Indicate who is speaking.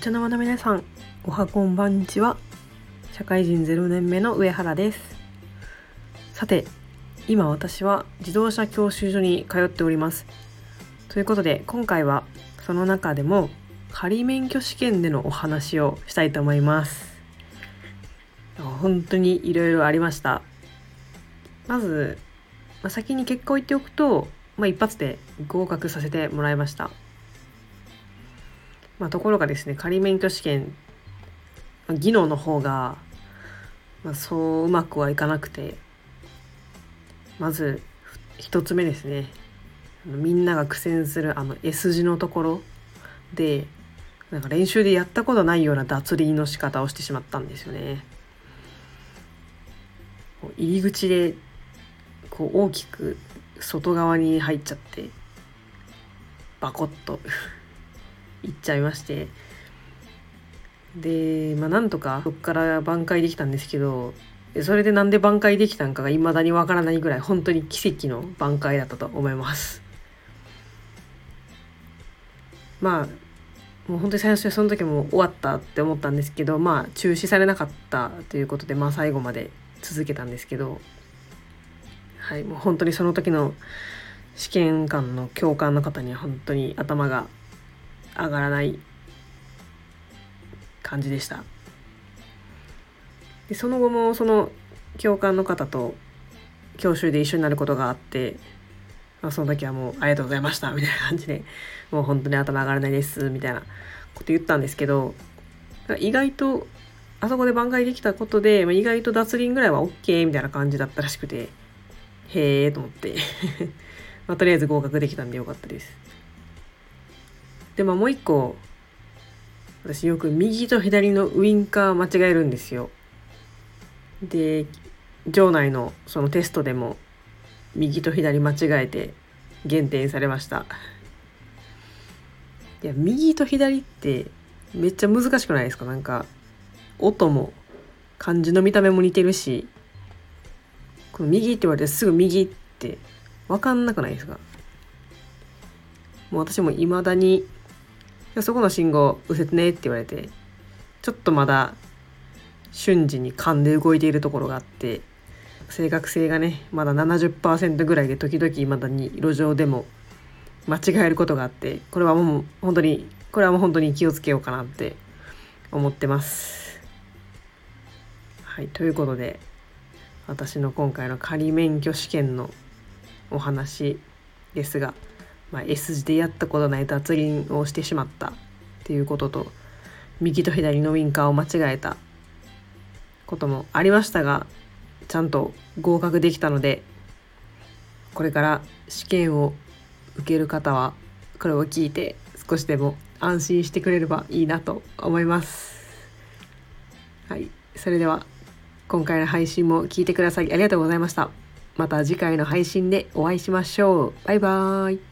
Speaker 1: 茶の間の皆さんおはこんばんちは。社会人0年目の上原です。さて今私は自動車教習所に通っております。ということで今回はその中でも仮免許試験でのお話をしたいと思います。本当にいろいろありました。まず、まあ、先に結果を言っておくと、まあ、一発で合格させてもらいました。まあ、ところがですね仮免許試験技能の方が、まあ、そううまくはいかなくてまず1つ目ですねみんなが苦戦するあの S 字のところでなんか練習でやったことないような脱輪の仕方をしてしまったんですよね。入り口でこう大きく外側に入っちゃってバコッと行っちゃいまして。でまあなんとかそこから挽回できたんですけどそれでなんで挽回できたんかが未だにわからないぐらい本当に奇跡の挽回だったと思います。まあもう本当に最初その時も終わったって思ったんですけどまあ中止されなかったということでまあ最後まで続けたんですけどはいもう本当にその時の試験官の教官の方には本当に頭が上がらない感じでした。でその後もその教官の方と教習で一緒になることがあって、まあ、その時はもう「ありがとうございました」みたいな感じでもう本当に頭上がらないですみたいなこと言ったんですけど意外とあそこで挽回できたことで、まあ、意外と脱輪ぐらいは OK みたいな感じだったらしくてへえと思って。まあ、とりあえず合格できたんでよかったです。でももう一個私よく右と左のウインカー間違えるんですよ。で場内のそのテストでも右と左間違えて減点されました。いや右と左ってめっちゃ難しくないですか？なんか音も漢字の見た目も似てるしこの右って言われてすぐ右って分かんなくないですか？もう私も未だにそこの信号右折ねって言われてちょっとまだ瞬時に勘で動いているところがあって正確性がねまだ70%ぐらいで時々まだに路上でも間違えることがあってこれはもう本当にこれはもう本当に気をつけようかなって思ってます。はいということで私の今回の仮免許試験のお話ですが。まあ、S 字でやったことない脱輪をしてしまったっていうことと右と左のウインカーを間違えたこともありましたがちゃんと合格できたのでこれから試験を受ける方はこれを聞いて少しでも安心してくれればいいなと思います。はい、それでは今回の配信も聞いてくださりありがとうございました。また次回の配信でお会いしましょう。バイバーイ。